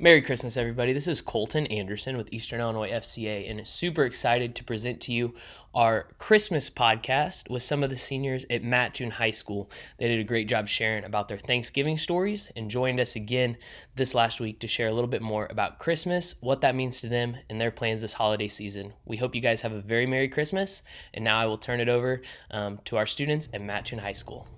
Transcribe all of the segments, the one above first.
Merry Christmas, everybody. This is Colton Anderson with Eastern Illinois FCA, and super excited to present to you our Christmas podcast with some of the seniors at Mattoon High School. They did a great job sharing about their Thanksgiving stories and joined us again this last week to share a little bit more about Christmas, what that means to them, and their plans this holiday season. We hope you guys have a very Merry Christmas, and now I will turn it over um, to our students at Mattoon High School.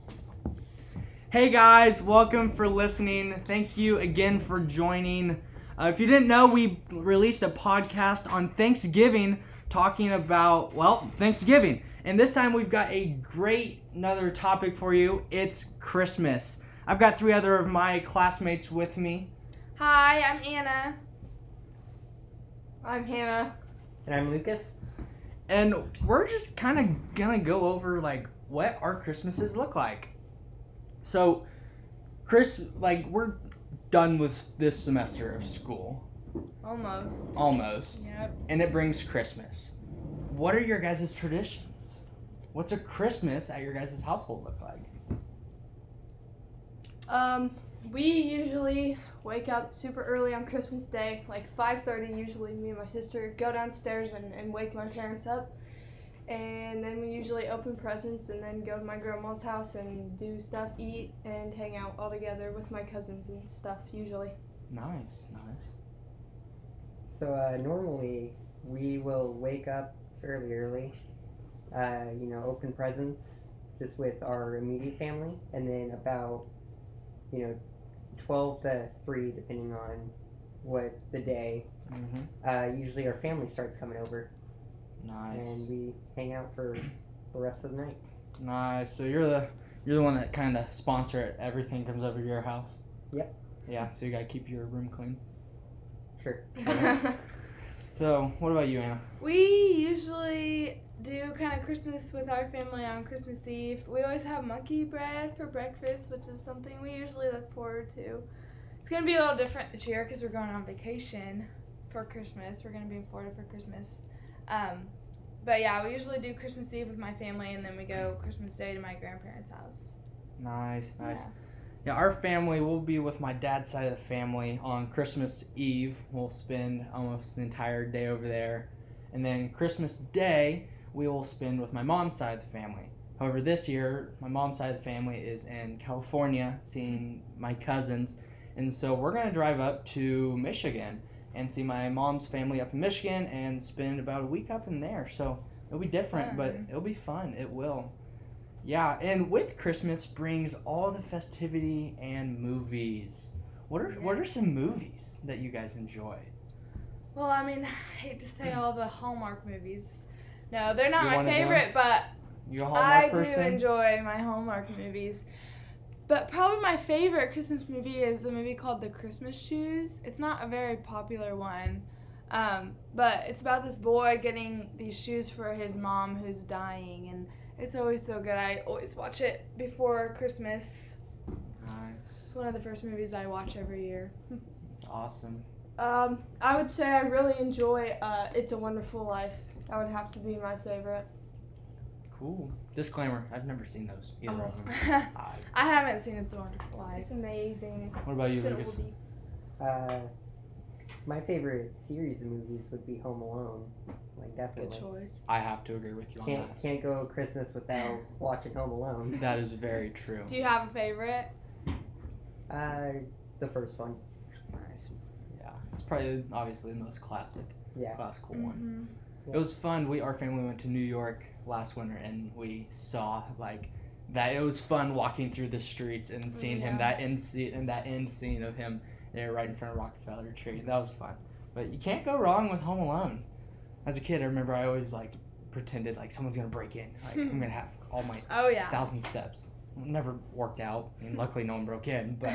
Hey guys, welcome for listening. Thank you again for joining. Uh, if you didn't know, we released a podcast on Thanksgiving talking about, well, Thanksgiving. And this time we've got a great another topic for you. It's Christmas. I've got three other of my classmates with me. Hi, I'm Anna. I'm Hannah. And I'm Lucas. And we're just kind of gonna go over like what our Christmases look like. So, Chris, like we're done with this semester of school, Almost. almost, Yep. and it brings Christmas. What are your guys' traditions? What's a Christmas at your guys' household look like? Um, we usually wake up super early on Christmas Day, like 5:30. Usually, me and my sister go downstairs and, and wake my parents up, and then we usually open presents and then go to my grandma's house and do stuff, eat, and hang out all together with my cousins and stuff. Usually. Nice, nice. So uh, normally we will wake up fairly early, uh, you know, open presents just with our immediate family, and then about, you know, 12 to 3, depending on what the day, Mm-hmm. uh, usually our family starts coming over, Nice, and we hang out for the rest of the night. nice. So you're the you're the one that kind of sponsor it. Everything comes over to your house. Yep. Yeah. So you gotta keep your room clean. Sure. So what about you, Anna? We usually do kind of Christmas with our family on Christmas Eve. We always have monkey bread for breakfast, which is something we usually look forward to. It's gonna be a little different this year because we're going on vacation for Christmas. We're gonna be in Florida for Christmas. Um, but yeah, we usually do Christmas Eve with my family, and then we go Christmas Day to my grandparents' house. Nice, nice. Yeah. Yeah, our family will be with my dad's side of the family on Christmas Eve. We'll spend almost the entire day over there. And then Christmas Day, we will spend with my mom's side of the family. However, this year, my mom's side of the family is in California seeing my cousins. And so we're going to drive up to Michigan and see my mom's family up in Michigan and spend about a week up in there. So it'll be different, but it'll be fun. It will. Yeah, and with Christmas brings all the festivity and movies. What are what are some movies that you guys enjoy? Well, I mean, I hate to say all the Hallmark movies. No, they're not You're my favorite, but You I person? do enjoy my Hallmark movies. But probably my favorite Christmas movie is a movie called The Christmas Shoes. It's not a very popular one, um, but it's about this boy getting these shoes for his mom who's dying, and it's always so good. I always watch it before Christmas. Nice. It's one of the first movies I watch every year. It's awesome. um, I would say I really enjoy uh, "It's a Wonderful Life." That would have to be my favorite. Cool. Disclaimer: I've never seen those either of them. Oh. I- I haven't seen It's a Wonderful Life. It's amazing. what about you, It's Lucas? Uh, my favorite series of movies would be Home Alone. Like, definitely. Good choice. I have to agree with you on that. Can't, can't go Christmas without watching Home Alone. that. That is very true. Do you have a favorite? Uh, the first one. Nice. Yeah, it's probably obviously the most classic, Yeah. classical one. It was fun. We our family went to New York last winter and we saw like that. It was fun walking through the streets and mm, seeing him Yeah. that end scene and that end scene of him there right in front of Rockefeller Tree. That was fun. But you can't go wrong with Home Alone. As a kid, I remember I always like pretended like someone's gonna break in. Like I'm gonna have all my Oh yeah. thousand steps. Never worked out. I mean, luckily no one broke in, but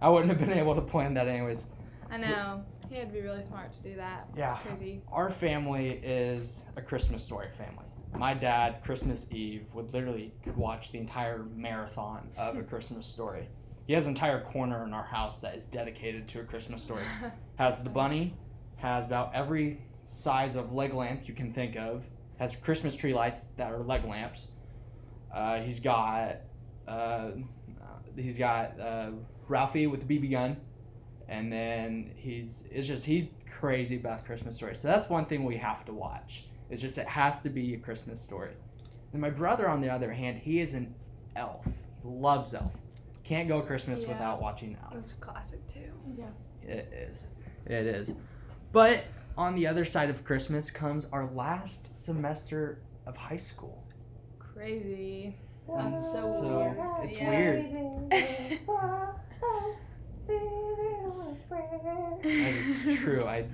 I wouldn't have been able to plan that anyways. I know. He had to be really smart to do that. Yeah. It's crazy. Our family is a Christmas story family. My dad, Christmas Eve, would literally could watch the entire marathon of a Christmas story. He has an entire corner in our house that is dedicated to a Christmas story. Has the bunny, has about every size of leg lamp you can think of, has Christmas tree lights that are leg lamps. Uh, he's got uh, he's got uh, Ralphie with the BB gun. And then he's it's just he's crazy about Christmas story. So that's one thing we have to watch. It's just it has to be a Christmas story. And my brother, on the other hand, he is an elf. He loves elf. Can't go Christmas Yeah. without watching elf. That's a classic too. Yeah. It is. It is. But on the other side of Christmas comes our last semester of high school. Crazy. That's so so weird. it's Yeah. weird. That is true. I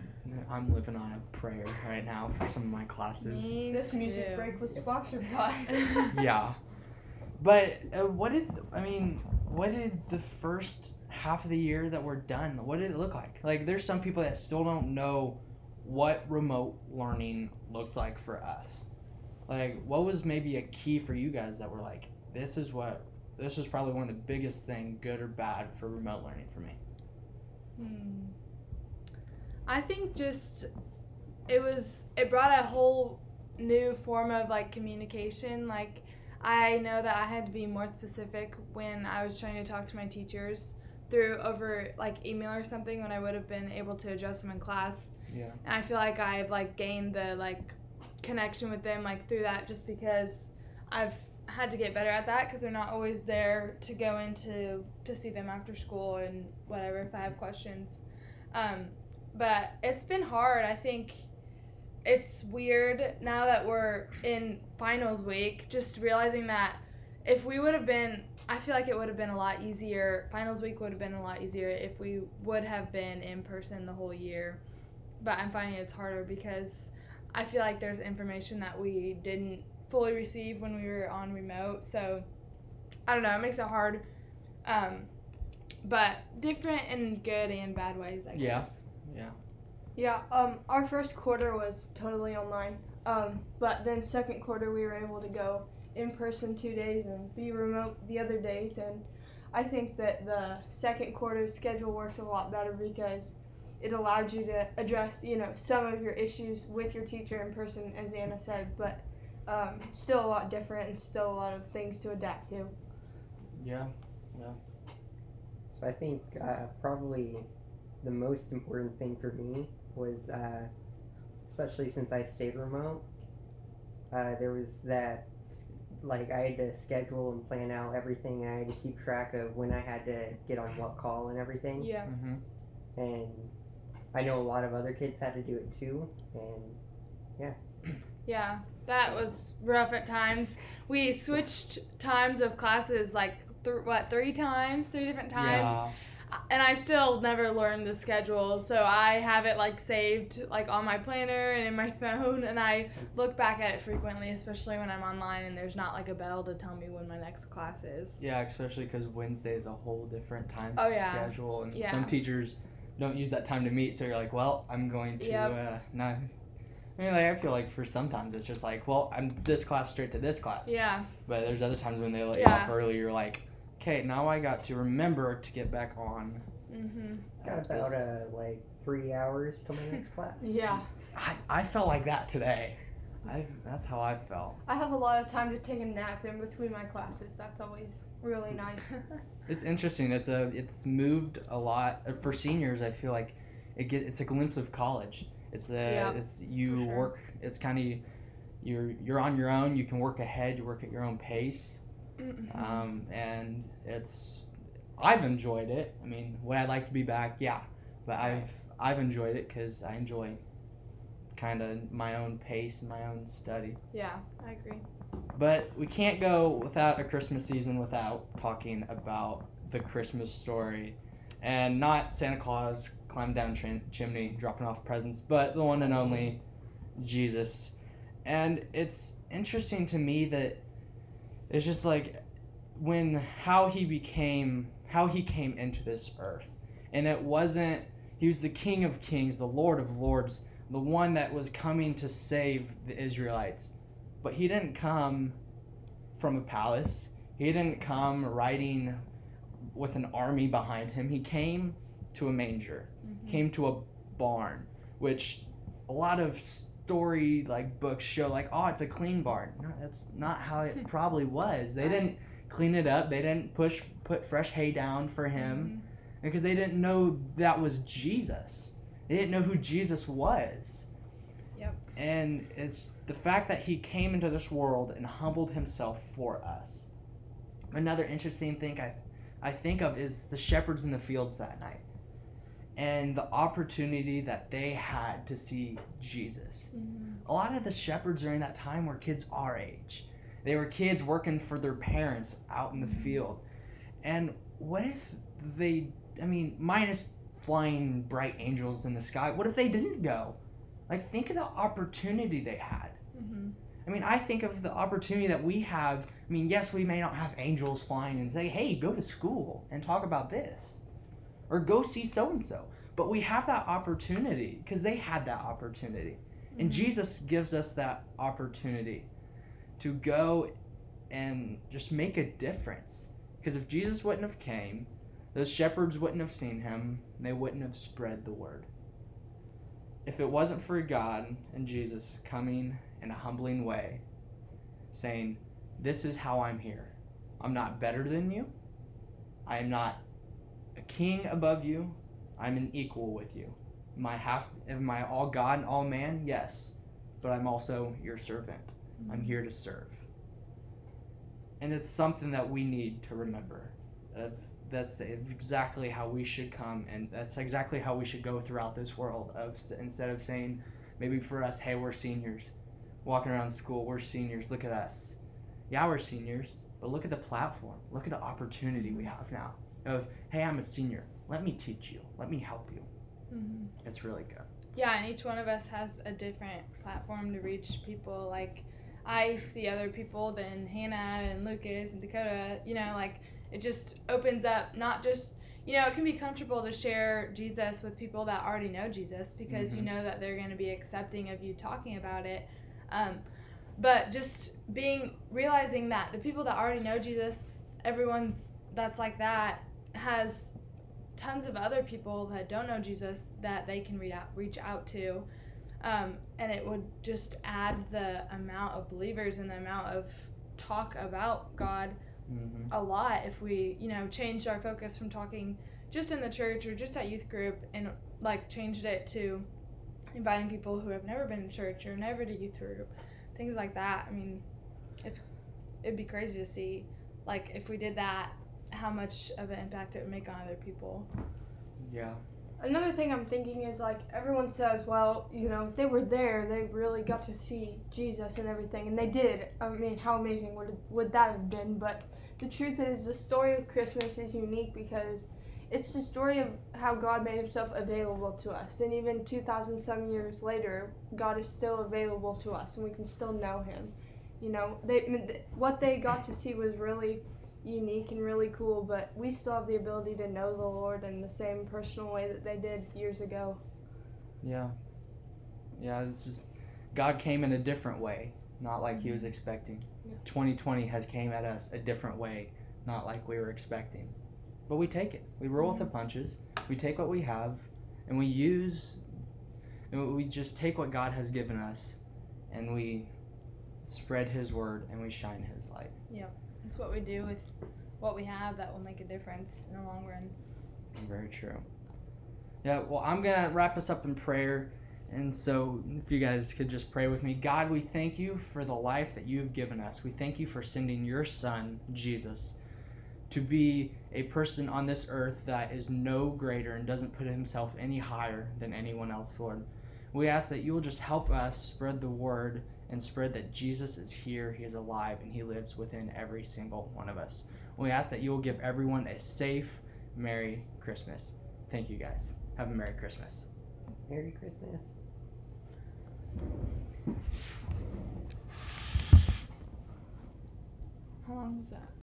I'm living on a prayer right now for some of my classes. Me This music too. break was sponsored by. Yeah. But uh, what did I mean? What did the first half of the year that we're done? What did it look like? Like, there's some people that still don't know what remote learning looked like for us. Like, what was maybe a key for you guys that were like, this is what, this is probably one of the biggest thing, good or bad, for remote learning for me. Hmm. I think just it was it brought a whole new form of like communication. Like I know that I had to be more specific when I was trying to talk to my teachers through over like email or something when I would have been able to address them in class. Yeah. And I feel like I've like gained the like connection with them like through that just because I've had to get better at that because they're not always there to go into to see them after school and whatever if I have questions. Um, but it's been hard. I think it's weird now that we're in finals week, just realizing that if we would have been, I feel like it would have been a lot easier. Finals week would have been a lot easier if we would have been in person the whole year. But I'm finding it's harder because I feel like there's information that we didn't fully receive when we were on remote. So I don't know, it makes it hard. Um, but different in good and bad ways, I Yeah. guess. Yeah. Yeah, um, our first quarter was totally online. Um, but then second quarter we were able to go in person two days and be remote the other days. And I think that the second quarter schedule worked a lot better because it allowed you to address, you know, some of your issues with your teacher in person, as Anna said. But um, still a lot different and still a lot of things to adapt to. Yeah. Yeah. So I think uh, probably the most important thing for me was, uh, especially since I stayed remote, uh, there was that, like, I had to schedule and plan out everything. I had to keep track of when I had to get on what call and everything. Yeah. Mm-hmm. And I know a lot of other kids had to do it too. And Yeah, that was rough at times. We switched times of classes like th- what three times, three different times, Yeah. and I still never learned the schedule. So I have it like saved like on my planner and in my phone, and I look back at it frequently, especially when I'm online and there's not like a bell to tell me when my next class is. Yeah, especially because Wednesday is a whole different time Oh, yeah. schedule, and Yeah. some teachers don't use that time to meet. So you're like, well, I'm going to Yep. uh, not. I mean, like I feel like for sometimes it's just like, well, I'm this class straight to this class. Yeah, But there's other times when they let you Yeah. off early. You're like, okay, now I got to remember to get back on. mhm. got about this- uh, like three hours till my next class. Yeah. I, I felt like that today. I that's how I felt. I have a lot of time to take a nap in between my classes. That's always really nice. It's interesting. It's a it's moved a lot Uh, for seniors. I feel like it get it's a glimpse of college. It's a Yeah, it's you sure. work. It's kind of you're you're on your own. You can work ahead. You work at your own pace. Mhm. Um, and it's I've enjoyed it. I mean, would I like to be back? Yeah, but I've I've enjoyed it because I enjoy kind of my own pace and my own study. yeah, I agree. But we can't go without a Christmas season without talking about the Christmas story. And not Santa Claus climbing down chim- chimney dropping off presents, but the one and only Jesus. And it's interesting to me that it's just like when how he became how he came into this earth. And it wasn't he was the king of kings, the lord of lords, the one that was coming to save the Israelites but he didn't come from a palace. He didn't come riding with an army behind him. He came to a manger, Mhm. came to a barn, which a lot of story like books show like, oh, it's a clean barn. No, that's not how it probably was. They didn't clean it up. They didn't push put fresh hay down for him. because they didn't know that was Jesus. They didn't know who Jesus was. Yep. And it's the fact that he came into this world and humbled himself for us. Another interesting thing I, I think of is the shepherds in the fields that night and the opportunity that they had to see Jesus. A lot of the shepherds during that time were kids our age. They were kids working for their parents out in the field. And what if they, I mean, minus flying bright angels in the sky, what if they didn't go? Like, think of the opportunity they had. Mm-hmm. I mean, I think of the opportunity that we have. I mean, yes, we may not have angels flying and say, hey, go to school and talk about this, or go see so and so. But we have that opportunity because they had that opportunity. And mm-hmm. Jesus gives us that opportunity to go and just make a difference. Because if Jesus wouldn't have came, those shepherds wouldn't have seen him, they wouldn't have spread the word. If it wasn't for God and Jesus coming in a humbling way, saying, This is how I'm here. I'm not better than you. I am not a king above you. I'm an equal with you. Am I half am I all God and all man? Yes. But I'm also your servant. I'm mm-hmm. here to serve. And it's something that we need to remember. That's, that's exactly how we should come, and that's exactly how we should go throughout this world. Of instead of saying, maybe for us, hey, we're seniors, walking around school, we're seniors. Look at us. Yeah, we're seniors, but look at the platform. Look at the opportunity we have now. Of hey, I'm a senior. Let me teach you. Let me help you. Mm-hmm. It's really good. Yeah, and each one of us has a different platform to reach people. Like, I see other people than Hannah and Lucas and Dakota. You know, like it just opens up not just you know it can be comfortable to share Jesus with people that already know Jesus because you Mhm. know that they're going to be accepting of you talking about it. Um, but just being realizing that the people that already know Jesus, everyone's that's like that has tons of other people that don't know Jesus that they can read out, reach out to. Um, and it would just add the amount of believers and the amount of talk about God Mm-hmm. a lot if we, you know, changed our focus from talking just in the church or just at youth group and like changed it to inviting people who have never been to church or never to youth group, things like that. I mean, it's it'd be crazy to see like if we did that how much of an impact it would make on other people. Yeah. Another thing I'm thinking is like everyone says, well, you know, they were there, they really got to see Jesus and everything, and they did. I mean, how amazing would would that have been? But the truth is, the story of Christmas is unique because it's the story of how God made Himself available to us, and even 2,000 some years later, God is still available to us, and we can still know Him. You know, they what they got to see was really unique and really cool, but we still have the ability to know the Lord in the same personal way that they did years ago. Yeah. Yeah, it's just God came in a different way, not like he mm-hmm. was expecting. Yeah. 2020 has came at us a different way, not like we were expecting. But we take it. We roll with the mm-hmm. punches. We take what we have and we use and we just take what God has given us and we spread his word and we shine his light. It's what we do with what we have that will make a difference in the long run. Very true. Yeah, well, I'm going to wrap us up in prayer. And so, if you guys could just pray with me. God, we thank you for the life that you have given us. We thank you for sending your son, Jesus, to be a person on this earth that is no greater and doesn't put himself any higher than anyone else, Lord. We ask that you will just help us spread the word and spread that Jesus is here, he is alive, and he lives within every single one of us. We ask that you will give everyone a safe, Merry Christmas. Thank you guys. Have a Merry Christmas. Merry Christmas. How long was that?